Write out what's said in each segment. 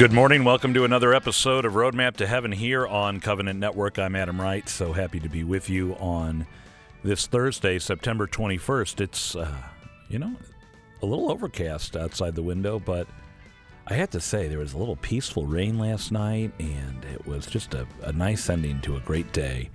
Good morning. Welcome to another episode of Roadmap to Heaven here on Covenant Network. I'm Adam Wright. So happy to be with you on this Thursday, September 21st. It's, uh, you know, a little overcast outside the window, but I have to say there was a little peaceful rain last night, and it was just a, a nice ending to a great day.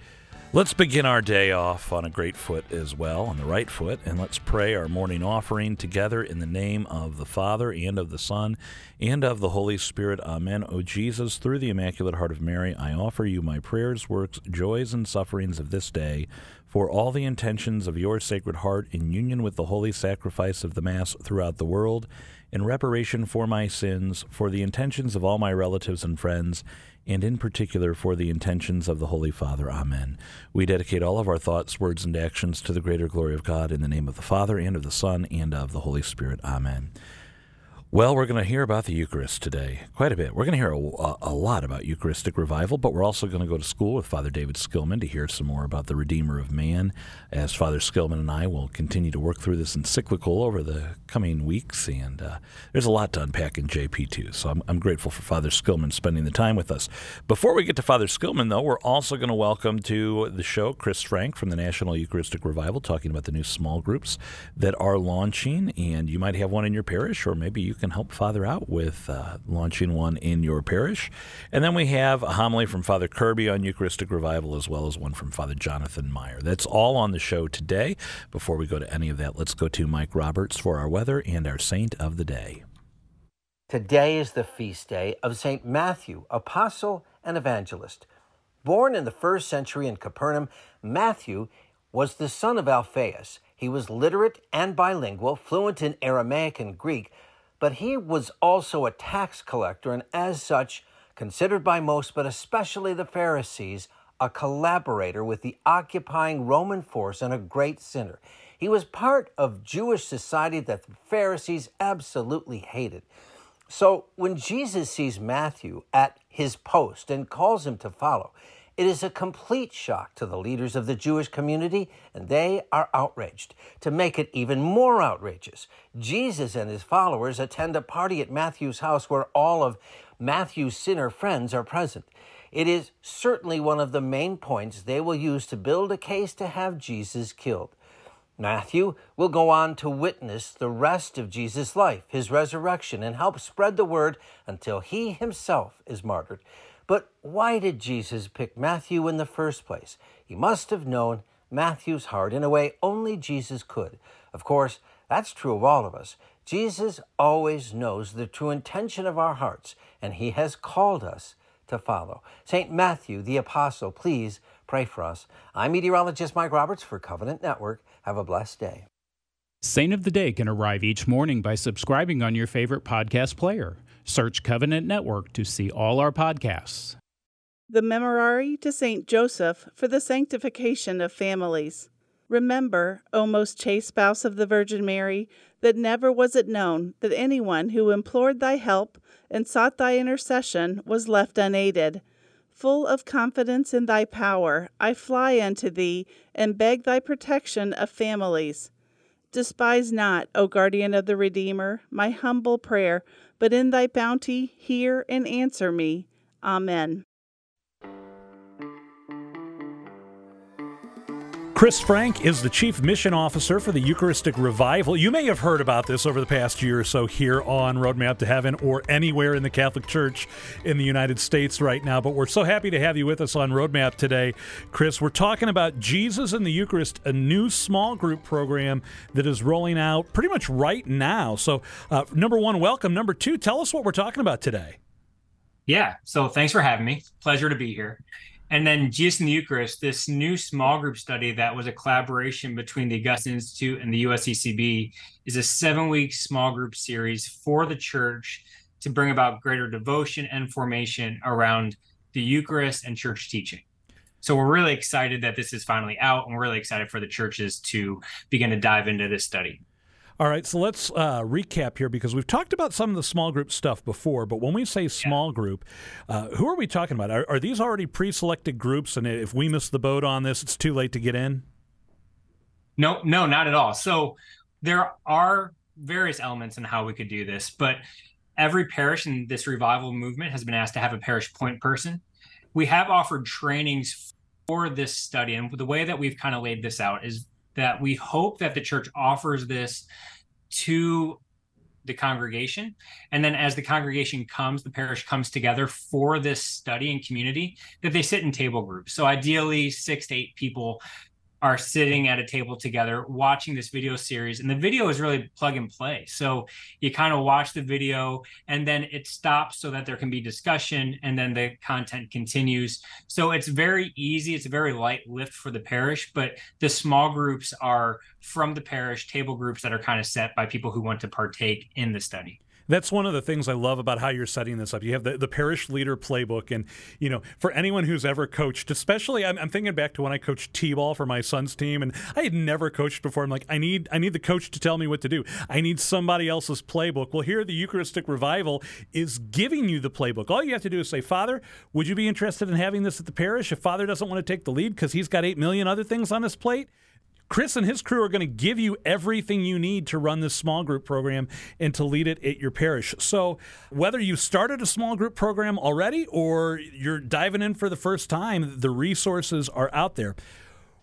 Let's begin our day off on a great foot as well, on the right foot, and let's pray our morning offering together in the name of the Father, and of the Son, and of the Holy Spirit. Amen. O Jesus, through the Immaculate Heart of Mary, I offer you my prayers, works, joys, and sufferings of this day for all the intentions of your Sacred Heart in union with the holy sacrifice of the Mass throughout the world, in reparation for my sins, for the intentions of all my relatives and friends, and in particular for the intentions of the Holy Father. Amen. We dedicate all of our thoughts, words, and actions to the greater glory of God in the name of the Father, and of the Son, and of the Holy Spirit. Amen. Well, we're going to hear about the Eucharist today quite a bit. We're going to hear a, a, lot about Eucharistic revival, but we're also going to go to school with Father David Skillman to hear some more about the Redeemer of Man, as Father Skillman and I will continue to work through this encyclical over the coming weeks. And uh, there's a lot to unpack in JP2, so I'm, I'm, grateful for Father Skillman spending the time with us. Before we get to Father Skillman, though, we're also going to welcome to the show Kris Frank from the National Eucharistic Revival, talking about the new small groups that are launching. And you might have one in your parish, or maybe you can can help Father out with uh, launching one in your parish. And then we have a homily from Father Kirby on Eucharistic Revival, as well as one from Father Jonathan Meyer. That's all on the show today. Before we go to any of that, let's go to Mike Roberts for our weather and our saint of the day. Today is the feast day of St. Matthew, apostle and evangelist. Born in the first century in Capernaum, Matthew was the son of Alphaeus. He was literate and bilingual, fluent in Aramaic and Greek, but he was also a tax collector and, as such, considered by most, but especially the Pharisees, a collaborator with the occupying Roman force and a great sinner. He was part of Jewish society that the Pharisees absolutely hated. So when Jesus sees Matthew at his post and calls him to follow, it is a complete shock to the leaders of the Jewish community, and they are outraged. To make it even more outrageous, Jesus and his followers attend a party at Matthew's house where all of Matthew's sinner friends are present. It is certainly one of the main points they will use to build a case to have Jesus killed. Matthew will go on to witness the rest of Jesus' life, his resurrection, and help spread the word until he himself is martyred. But why did Jesus pick Matthew in the first place? He must have known Matthew's heart in a way only Jesus could. Of course, that's true of all of us. Jesus always knows the true intention of our hearts, and he has called us to follow. St. Matthew, the Apostle, please pray for us. I'm meteorologist Mike Roberts for Covenant Network. Have a blessed day. Saint of the Day can arrive each morning by subscribing on your favorite podcast player. Search Covenant Network to see all our podcasts. The Memorare to Saint Joseph for the Sanctification of Families. Remember, O most chaste spouse of the Virgin Mary, that never was it known that anyone who implored thy help and sought thy intercession was left unaided. Full of confidence in thy power, I fly unto thee and beg thy protection of families. Despise not, O guardian of the Redeemer, my humble prayer but in thy bounty hear and answer me. Amen. Kris Frank is the Chief Mission Officer for the Eucharistic Revival. You may have heard about this over the past year or so here on Roadmap to Heaven or anywhere in the Catholic Church in the United States right now, but we're so happy to have you with us on Roadmap today. Kris, we're talking about Jesus and the Eucharist, a new small group program that is rolling out pretty much right now. So, uh, number one, welcome. Number two, tell us what we're talking about today. Yeah, so thanks for having me. Pleasure to be here. And then Jesus in the Eucharist, this new small group study that was a collaboration between the Augustine Institute and the USCCB, is a seven week small group series for the church to bring about greater devotion and formation around the Eucharist and church teaching. So we're really excited that this is finally out, and we're really excited for the churches to begin to dive into this study. All right, so let's uh, recap here because we've talked about some of the small group stuff before, but when we say small yeah. group, uh, who are we talking about? Are, are these already pre selected groups? And if we miss the boat on this, it's too late to get in? No, no, not at all. So there are various elements in how we could do this, but every parish in this revival movement has been asked to have a parish point person. We have offered trainings for this study. And the way that we've kind of laid this out is that we hope that the church offers this to the congregation. And then as the congregation comes, the parish comes together for this study and community, that they sit in table groups. So ideally, six to eight people are sitting at a table together watching this video series and the video is really plug and play. So you kind of watch the video and then it stops so that there can be discussion and then the content continues. So it's very easy it's a very light lift for the parish but the small groups are from the parish table groups that are kind of set by people who want to partake in the study that's one of the things I love about how you're setting this up. You have the, the parish leader playbook, and you know, for anyone who's ever coached, especially I'm, I'm thinking back to when I coached t-ball for my son's team, and I had never coached before. I'm like, I need I need the coach to tell me what to do. I need somebody else's playbook. Well, here the Eucharistic Revival is giving you the playbook. All you have to do is say, Father, would you be interested in having this at the parish? If Father doesn't want to take the lead because he's got eight million other things on his plate Kris and his crew are going to give you everything you need to run this small group program and to lead it at your parish. So, whether you started a small group program already or you're diving in for the first time, the resources are out there.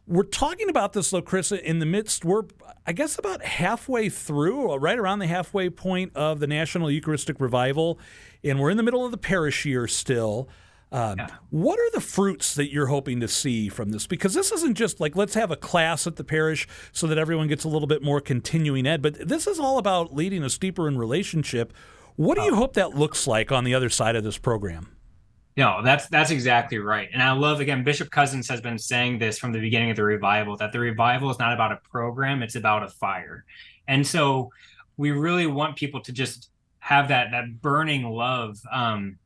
We're talking about this, though, Kris, in the midst, we're, I guess, about halfway through, uh, right around the halfway point of the National Eucharistic Revival, and we're in the middle of the parish year still. Um, yeah. What are the fruits that you're hoping to see from this? Because this isn't just like let's have a class at the parish so that everyone gets a little bit more continuing ed, but this is all about leading us deeper in relationship. What do you oh. hope that looks like on the other side of this program? No, that's that's exactly right. And I love again, Bishop Cozzens has been saying this from the beginning of the revival that the revival is not about a program, it's about a fire. And so we really want people to just have that that burning love um,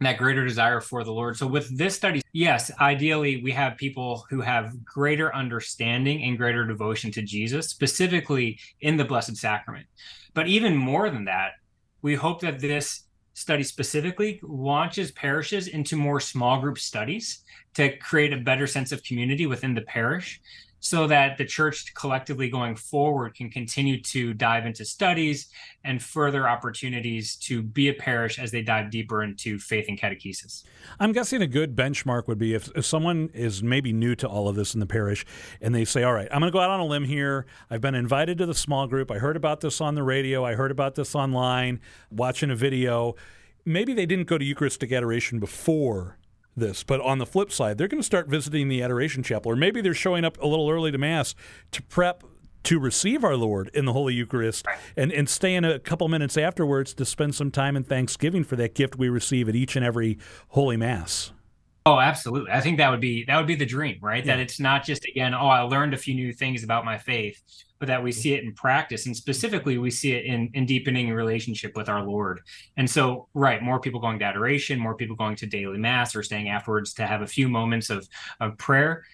that greater desire for the Lord. So with this study, yes, ideally we have people who have greater understanding and greater devotion to Jesus, specifically in the Blessed Sacrament. But even more than that, we hope that this study specifically launches parishes into more small group studies to create a better sense of community within the parish so that the church collectively going forward can continue to dive into studies and further opportunities to be a parish as they dive deeper into faith and catechesis. I'm guessing a good benchmark would be if, if someone is maybe new to all of this in the parish and they say, All right, I'm going to go out on a limb here. I've been invited to the small group. I heard about this on the radio. I heard about this online, watching a video. Maybe they didn't go to Eucharistic adoration before this. But on the flip side, they're going to start visiting the Adoration Chapel, or maybe they're showing up a little early to Mass to prep to receive our Lord in the Holy Eucharist and, and stay in a couple minutes afterwards to spend some time in thanksgiving for that gift we receive at each and every Holy Mass. Oh, absolutely. I think that would be that would be the dream, right? Yeah. That it's not just again, oh, I learned a few new things about my faith, but that we see it in practice. And specifically we see it in, in deepening relationship with our lord. And so right more people going to adoration more people going to daily mass or staying afterwards to have a few moments of of prayer.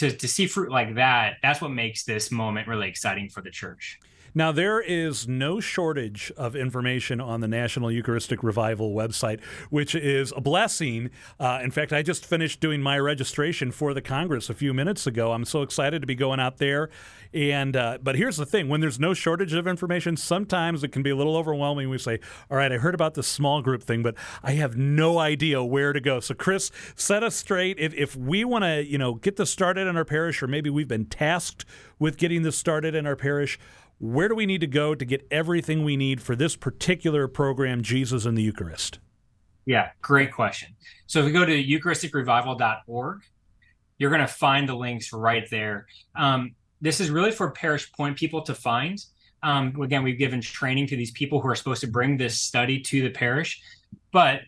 To, to see fruit like that that's what makes this moment really exciting for the church now, there is no shortage of information on the National Eucharistic Revival website, which is a blessing. Uh, in fact, I just finished doing my registration for the Congress a few minutes ago. I'm so excited to be going out there. And uh, but here's the thing: when there's no shortage of information, sometimes it can be a little overwhelming. We say, "All right, I heard about this small group thing, but I have no idea where to go." So, Kris, set us straight. If if we want to, you know, get this started in our parish, or maybe we've been tasked with getting this started in our parish where do we need to go to get everything we need for this particular program, Jesus and the Eucharist? Yeah, great question. So if we go to eucharisticrevival.org, you're going to find the links right there. Um, this is really for parish point people to find. Um, again, we've given training to these people who are supposed to bring this study to the parish. But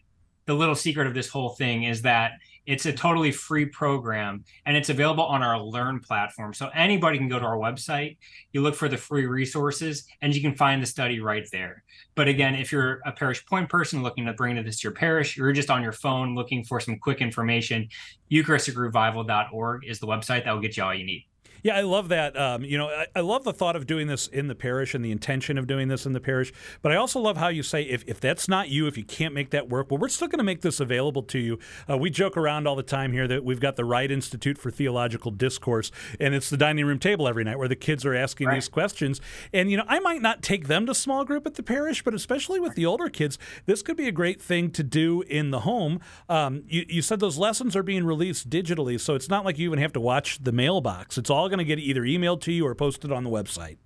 the little secret of this whole thing is that it's a totally free program and it's available on our Learn platform. So anybody can go to our website, you look for the free resources, and you can find the study right there. But again, if you're a parish point person looking to bring this to your parish, you're just on your phone looking for some quick information, eucharisticrevival.org is the website that will get you all you need. Yeah, I love that. Um, you know, I, I, love the thought of doing this in the parish and the intention of doing this in the parish. But I also love how you say if, if that's not you, if you can't make that work, well, we're still going to make this available to you. Uh, we joke around all the time here that we've got the Wright Institute for Theological Discourse, and it's the dining room table every night where the kids are asking right. these questions. And, you know, I might not take them to small group at the parish, but especially with the older kids, this could be a great thing to do in the home. Um, you, you said those lessons are being released digitally, so it's not like you even have to watch the mailbox. It's all all going to get either emailed to you or posted on the website.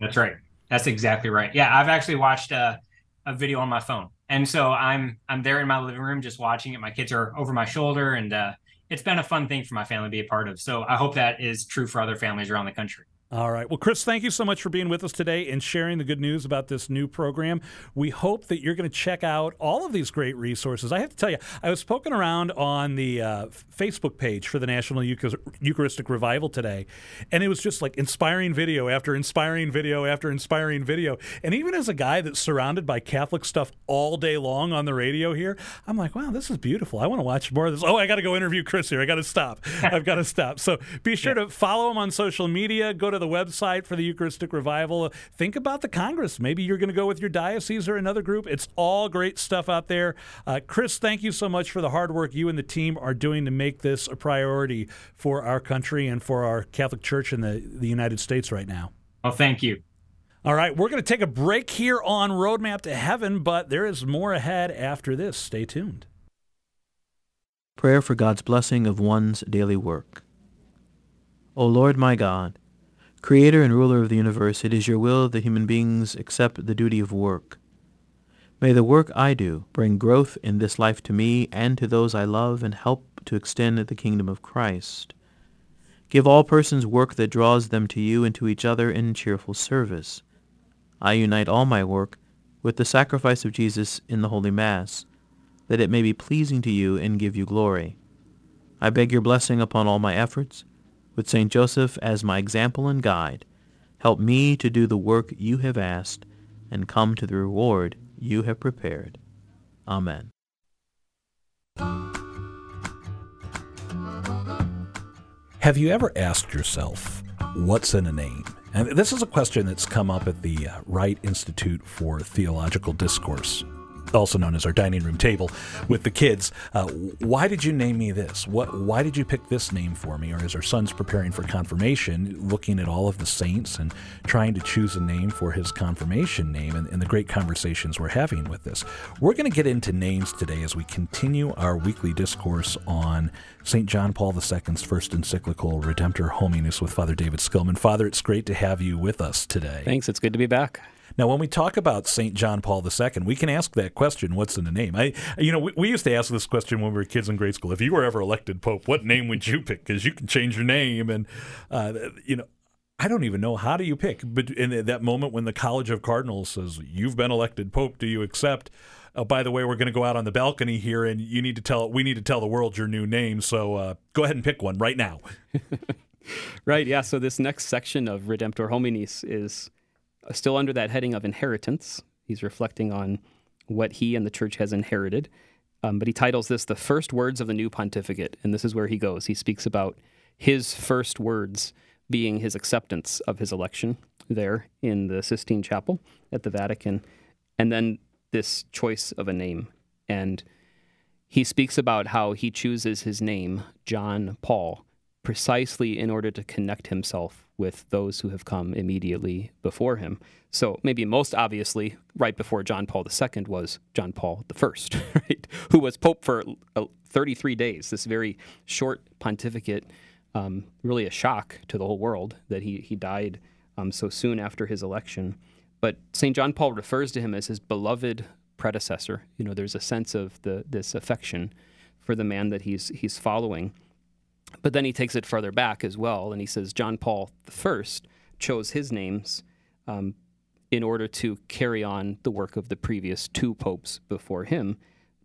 That's right. That's exactly right. Yeah, I've actually watched a, a video on my phone, and so I'm I'm there in my living room just watching it. My kids are over my shoulder, and uh, it's been a fun thing for my family to be a part of. So I hope that is true for other families around the country. All right. Well, Kris, thank you so much for being with us today and sharing the good news about this new program. We hope that you're going to check out all of these great resources. I have to tell you, I was poking around on the uh, Facebook page for the National Eucharistic Revival today, and it was just like inspiring video after inspiring video after inspiring video. And even as a guy that's surrounded by Catholic stuff all day long on the radio here, I'm like, wow, this is beautiful. I want to watch more of this. Oh, I got to go interview Kris here. I got to stop. I've got to stop. So be sure to follow him on social media. Go to the website for the Eucharistic Revival. Think about the Congress. Maybe you're going to go with your diocese or another group. It's all great stuff out there. Uh, Kris, thank you so much for the hard work you and the team are doing to make this a priority for our country and for our Catholic Church in the, the United States right now. Well, thank you. All right, we're going to take a break here on Roadmap to Heaven, but there is more ahead after this. Stay tuned. Prayer for God's blessing of one's daily work. O Lord my God, Creator and ruler of the universe, it is your will that human beings accept the duty of work. May the work I do bring growth in this life to me and to those I love and help to extend the kingdom of Christ. Give all persons work that draws them to you and to each other in cheerful service. I unite all my work with the sacrifice of Jesus in the Holy Mass, that it may be pleasing to you and give you glory. I beg your blessing upon all my efforts, with St. Joseph as my example and guide, help me to do the work you have asked and come to the reward you have prepared. Amen. Have you ever asked yourself, what's in a name? And this is a question that's come up at the uh, Wright Institute for Theological Discourse also known as our dining room table, with the kids. Uh, why did you name me this? What? Why did you pick this name for me? Or as our son's preparing for confirmation, looking at all of the saints and trying to choose a name for his confirmation name, and, and the great conversations we're having with this. We're going to get into names today as we continue our weekly discourse on St. John Paul II's first encyclical, Redemptor Hominis, with Father David Skillman. Father, it's great to have you with us today. Thanks. It's good to be back. Now, when we talk about St. John Paul II, we can ask that question, what's in the name? I, you know, we, we, used to ask this question when we were kids in grade school. If you were ever elected pope, what name would you pick? Because you can change your name. And, uh, you know, I don't even know how do you pick. But in that moment when the College of Cardinals says, you've been elected pope, do you accept? Oh, by the way, we're going to go out on the balcony here, and you need to tell we need to tell the world your new name. So uh, go ahead and pick one right now. right. Yeah. So this next section of Redemptor Hominis is still under that heading of inheritance. He's reflecting on what he and the church has inherited. Um, but he titles this The First Words of the New Pontificate. And this is where he goes. He speaks about his first words being his acceptance of his election there in the Sistine Chapel at the Vatican, and then this choice of a name. And he speaks about how he chooses his name, John Paul, precisely in order to connect himself with those who have come immediately before him. So maybe most obviously, right before John Paul II was John Paul I, right, who was pope for uh, 33 days. This very short pontificate, um, really a shock to the whole world that he he died um, so soon after his election. But St. John Paul refers to him as his beloved predecessor. You know, there's a sense of the this affection for the man that he's he's following. But then he takes it further back as well, and he says John Paul I chose his names um, in order to carry on the work of the previous two popes before him,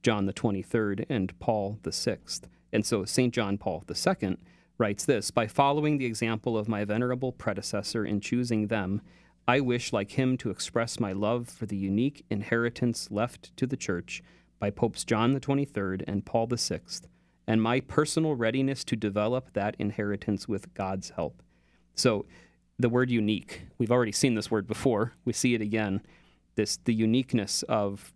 John the 23rd and Paul the 6th. And so St. John Paul II writes this By following the example of my venerable predecessor in choosing them, I wish, like him, to express my love for the unique inheritance left to the Church by Popes John the 23rd and Paul the 6th and my personal readiness to develop that inheritance with God's help. So the word unique, we've already seen this word before. We see it again. This the uniqueness of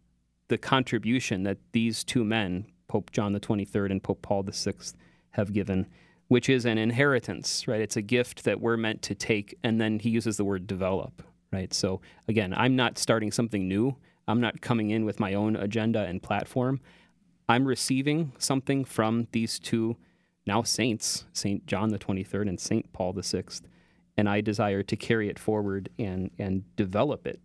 the contribution that these two men, Pope John the 23rd and Pope Paul the 6th, have given, which is an inheritance, right? It's a gift that we're meant to take, and then he uses the word develop, right? So again, I'm not starting something new. I'm not coming in with my own agenda and platform. I'm receiving something from these two now saints, St. John the 23rd and St. Paul the 6th, and I desire to carry it forward and, and develop it.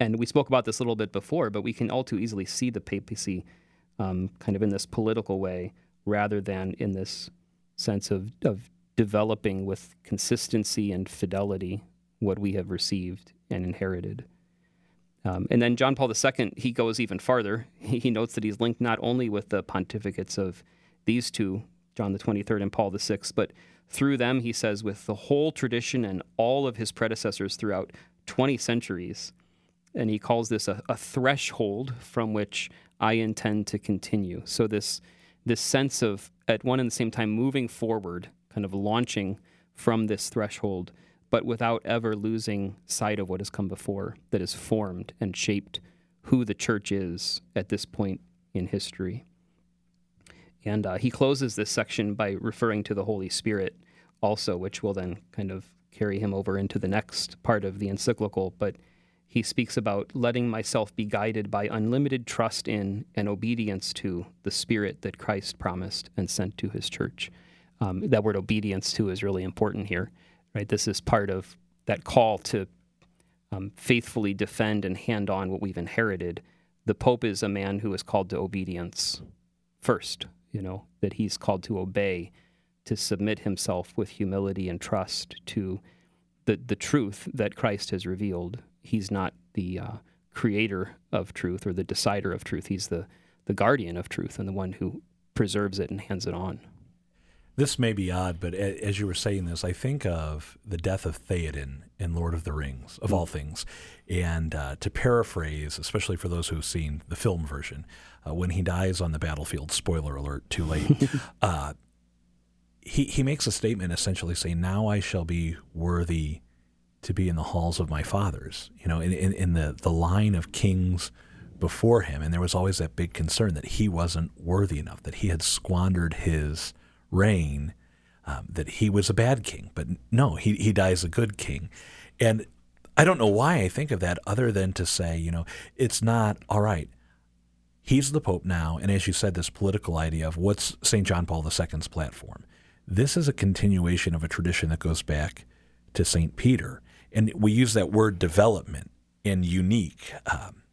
And we spoke about this a little bit before, but we can all too easily see the papacy um, kind of in this political way rather than in this sense of, of developing with consistency and fidelity what we have received and inherited. Um, and then John Paul II, he goes even farther. He, notes that he's linked not only with the pontificates of these two, John the 23rd and Paul VI, but through them, he says, with the whole tradition and all of his predecessors throughout 20 centuries. And he calls this a, a threshold from which I intend to continue. So this this sense of at one and the same time moving forward, kind of launching from this threshold, but without ever losing sight of what has come before, that has formed and shaped who the church is at this point in history. And uh, he closes this section by referring to the Holy Spirit also, which will then kind of carry him over into the next part of the encyclical. But he speaks about letting myself be guided by unlimited trust in and obedience to the Spirit that Christ promised and sent to his church. Um, that word obedience, too, is really important here, right? This is part of that call to um, faithfully defend and hand on what we've inherited. The Pope is a man who is called to obedience first, you know, that he's called to obey, to submit himself with humility and trust to the, the truth that Christ has revealed. He's not the uh, creator of truth or the decider of truth. He's the, the guardian of truth and the one who preserves it and hands it on. This may be odd, but as you were saying this, I think of the death of Theoden in Lord of the Rings, of all things. And uh, to paraphrase, especially for those who've seen the film version, uh, when he dies on the battlefield, spoiler alert, too late, uh, he, he makes a statement essentially saying, Now I shall be worthy to be in the halls of my fathers, you know, in, in, in the, the line of kings before him. And there was always that big concern that he wasn't worthy enough, that he had squandered his reign, um, that he was a bad king. But no, he, he dies a good king. And I don't know why I think of that other than to say, you know, it's not all right. He's the Pope now. And as you said, this political idea of what's St. John Paul II's platform. This is a continuation of a tradition that goes back to St. Peter. And we use that word development and unique. Um,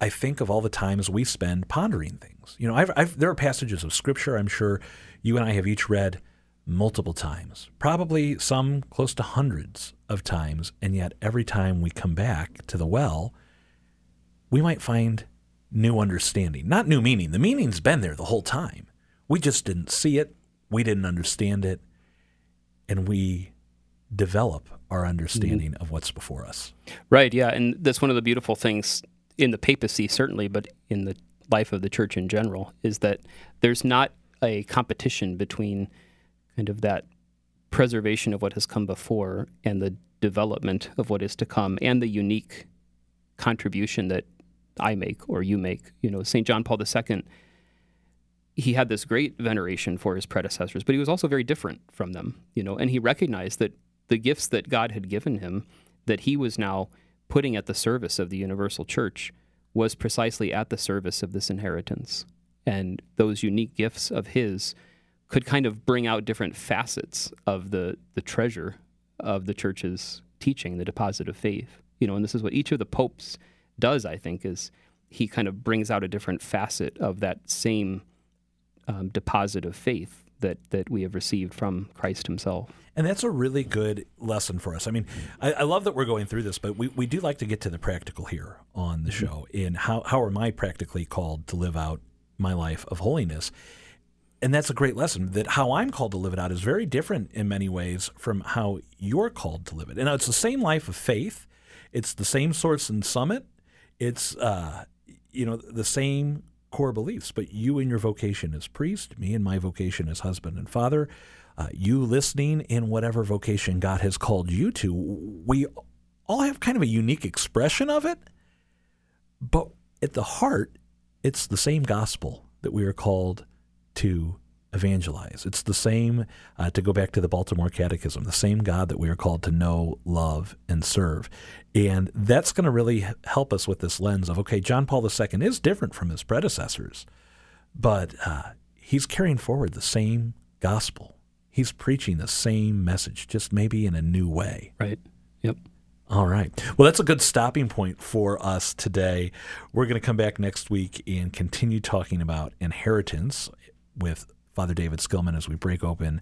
I think of all the times we spend pondering things. You know, I've, I've, there are passages of Scripture I'm sure you and I have each read multiple times, probably some close to hundreds of times, and yet every time we come back to the well, we might find new understanding, not new meaning. The meaning's been there the whole time. We just didn't see it, we didn't understand it, and we develop our understanding mm-hmm. of what's before us. Right, yeah, and that's one of the beautiful things in the papacy certainly, but in the life of the church in general, is that there's not a competition between kind of that preservation of what has come before and the development of what is to come and the unique contribution that I make or you make. You know, St. John Paul II, he had this great veneration for his predecessors, but he was also very different from them, you know, and he recognized that the gifts that God had given him, that he was now putting at the service of the universal church was precisely at the service of this inheritance. And those unique gifts of his could kind of bring out different facets of the, the treasure of the church's teaching, the deposit of faith. You know, and this is what each of the popes does, I think, is he kind of brings out a different facet of that same um, deposit of faith that that we have received from Christ Himself. And that's a really good lesson for us. I mean, I, I, love that we're going through this, but we, we do like to get to the practical here on the mm-hmm. show. In how how am I practically called to live out my life of holiness? And that's a great lesson that how I'm called to live it out is very different in many ways from how you're called to live it. And now it's the same life of faith. It's the same source and summit. It's uh, you know the same core beliefs. But you in your vocation as priest, me in my vocation as husband and father, uh, you listening in whatever vocation God has called you to, we all have kind of a unique expression of it. But at the heart, it's the same gospel that we are called to evangelize. It's the same, uh, to go back to the Baltimore Catechism, the same God that we are called to know, love, and serve. And that's going to really help us with this lens of, okay, John Paul II is different from his predecessors, but uh, he's carrying forward the same gospel. He's preaching the same message, just maybe in a new way. Right. Yep. All right. Well, that's a good stopping point for us today. We're going to come back next week and continue talking about inheritance with Father David Skillman as we break open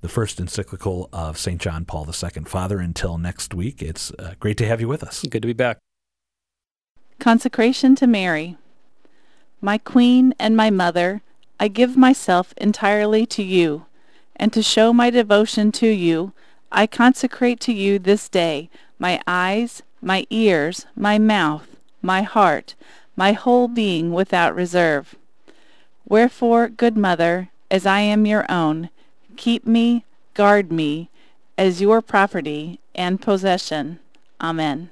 the first encyclical of St. John Paul II. Father, until next week, it's uh, great to have you with us. Good to be back. Consecration to Mary. My Queen and my Mother, I give myself entirely to you, and to show my devotion to you, I consecrate to you this day my eyes, my ears, my mouth, my heart, my whole being without reserve. Wherefore, good Mother, as I am your own, keep me, guard me, as your property and possession. Amen.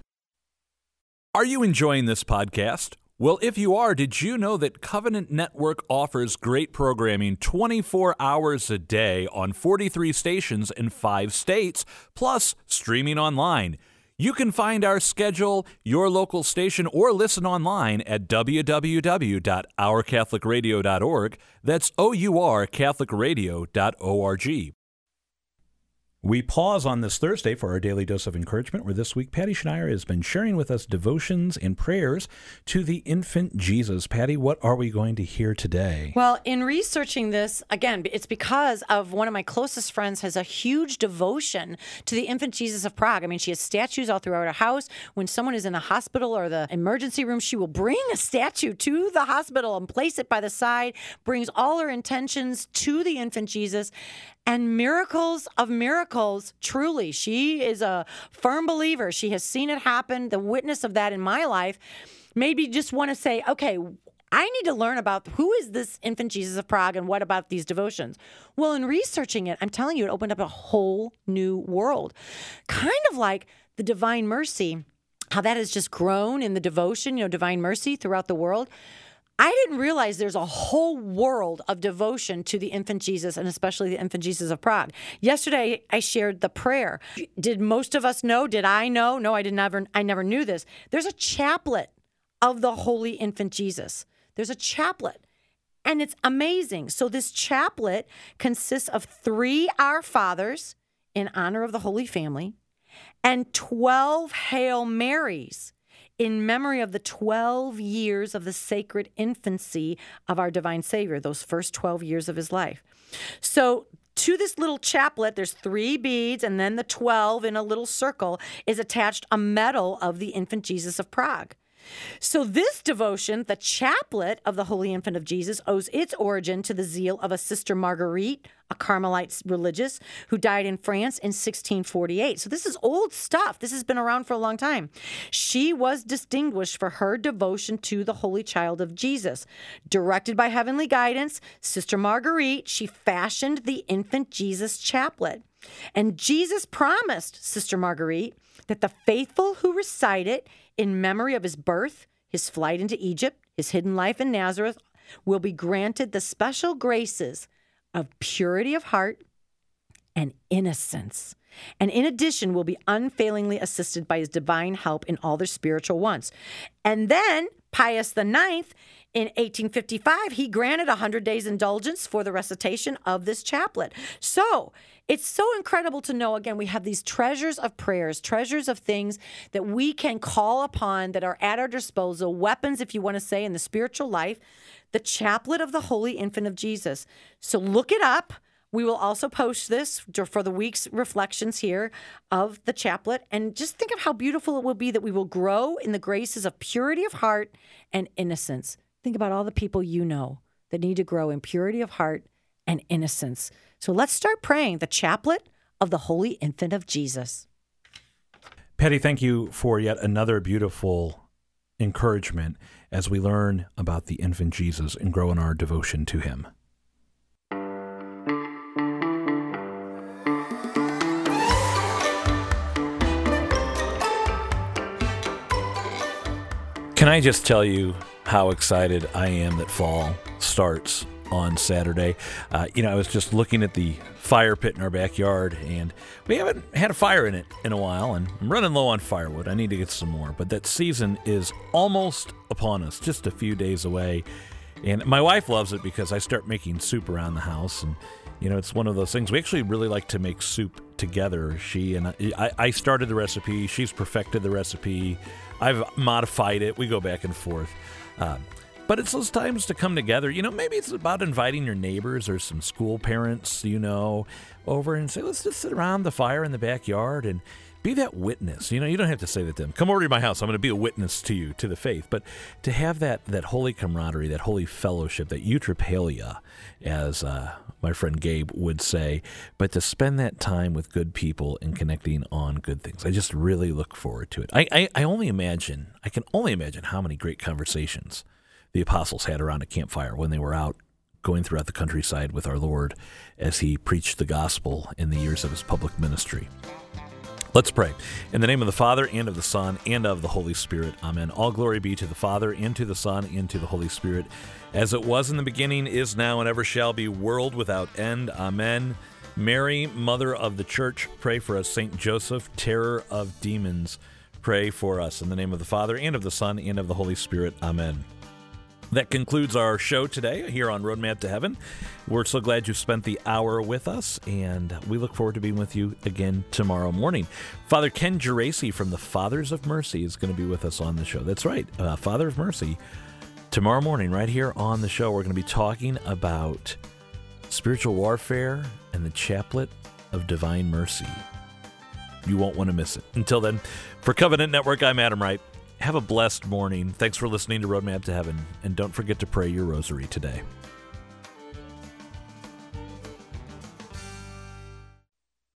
Are you enjoying this podcast? Well, if you are, did you know that Covenant Network offers great programming 24 hours a day on 43 stations in five states, plus streaming online? You can find our schedule, your local station, or listen online at www.ourcatholicradio.org. That's O U R CatholicRadio.org. We pause on this Thursday for our daily dose of encouragement, where this week Patty Schneier has been sharing with us devotions and prayers to the infant Jesus. Patty, what are we going to hear today? Well, in researching this, again, it's because of one of my closest friends has a huge devotion to the infant Jesus of Prague. I mean, she has statues all throughout her house. When someone is in the hospital or the emergency room, she will bring a statue to the hospital and place it by the side, brings all her intentions to the infant Jesus and miracles of miracles. Truly, she is a firm believer. She has seen it happen. The witness of that in my life maybe just want to say, okay, I need to learn about who is this infant Jesus of Prague and what about these devotions. Well, in researching it, I'm telling you, it opened up a whole new world. Kind of like the Divine Mercy, how that has just grown in the devotion, you know, Divine Mercy throughout the world. I didn't realize there's a whole world of devotion to the infant Jesus and especially the infant Jesus of Prague. Yesterday I shared the prayer. Did most of us know? Did I know? No, I did never I never knew this. There's a chaplet of the holy infant Jesus. There's a chaplet. And it's amazing. So this chaplet consists of 3 Our Fathers in honor of the Holy Family and 12 Hail Marys in memory of the 12 years of the sacred infancy of our divine Savior, those first 12 years of his life. So, to this little chaplet, there's three beads, and then the 12 in a little circle is attached a medal of the infant Jesus of Prague. So, this devotion, the chaplet of the Holy Infant of Jesus, owes its origin to the zeal of a Sister Marguerite, a Carmelite religious who died in France in 1648. So, this is old stuff. This has been around for a long time. She was distinguished for her devotion to the Holy Child of Jesus. Directed by heavenly guidance, Sister Marguerite, she fashioned the Infant Jesus chaplet. And Jesus promised Sister Marguerite that the faithful who recite it in memory of his birth, his flight into Egypt, his hidden life in Nazareth, will be granted the special graces of purity of heart and innocence. And in addition, will be unfailingly assisted by his divine help in all their spiritual wants. And then Pius IX, in 1855, he granted a 100 days indulgence for the recitation of this chaplet. So it's so incredible to know again, we have these treasures of prayers, treasures of things that we can call upon that are at our disposal, weapons, if you want to say, in the spiritual life, the chaplet of the Holy Infant of Jesus. So look it up. We will also post this for the week's reflections here of the chaplet. And just think of how beautiful it will be that we will grow in the graces of purity of heart and innocence. Think about all the people you know that need to grow in purity of heart and innocence. So let's start praying the chaplet of the Holy Infant of Jesus. Patty, thank you for yet another beautiful encouragement as we learn about the infant Jesus and grow in our devotion to him. Can I just tell you how excited I am that fall starts on Saturday? Uh, you know, I was just looking at the fire pit in our backyard, and we haven't had a fire in it in a while, and I'm running low on firewood. I need to get some more, but that season is almost upon us, just a few days away. And my wife loves it because I start making soup around the house, and you know, it's one of those things. We actually really like to make soup together. She and I, I started the recipe. She's perfected the recipe. I've modified it. We go back and forth. Uh, but it's those times to come together. You know, maybe it's about inviting your neighbors or some school parents, you know, over and say, let's just sit around the fire in the backyard and be that witness. You know, you don't have to say that to them. Come over to my house. I'm going to be a witness to you, to the faith. But to have that that holy camaraderie, that holy fellowship, that eutrapelia, as uh, my friend Gabe would say, but to spend that time with good people and connecting on good things. I just really look forward to it. I, I, I only imagine, I can only imagine how many great conversations the apostles had around a campfire when they were out going throughout the countryside with our Lord as he preached the gospel in the years of his public ministry. Let's pray. In the name of the Father, and of the Son, and of the Holy Spirit. Amen. All glory be to the Father, and to the Son, and to the Holy Spirit, as it was in the beginning, is now, and ever shall be, world without end. Amen. Mary, Mother of the Church, pray for us. Saint Joseph, terror of demons, pray for us. In the name of the Father, and of the Son, and of the Holy Spirit. Amen. That concludes our show today here on Roadmap to Heaven. We're so glad you spent the hour with us, and we look forward to being with you again tomorrow morning. Father Ken Geraci from the Fathers of Mercy is going to be with us on the show. That's right, uh, Father of Mercy. Tomorrow morning, right here on the show, we're going to be talking about spiritual warfare and the chaplet of divine mercy. You won't want to miss it. Until then, for Covenant Network, I'm Adam Wright. Have a blessed morning. Thanks for listening to Roadmap to Heaven, and don't forget to pray your rosary today.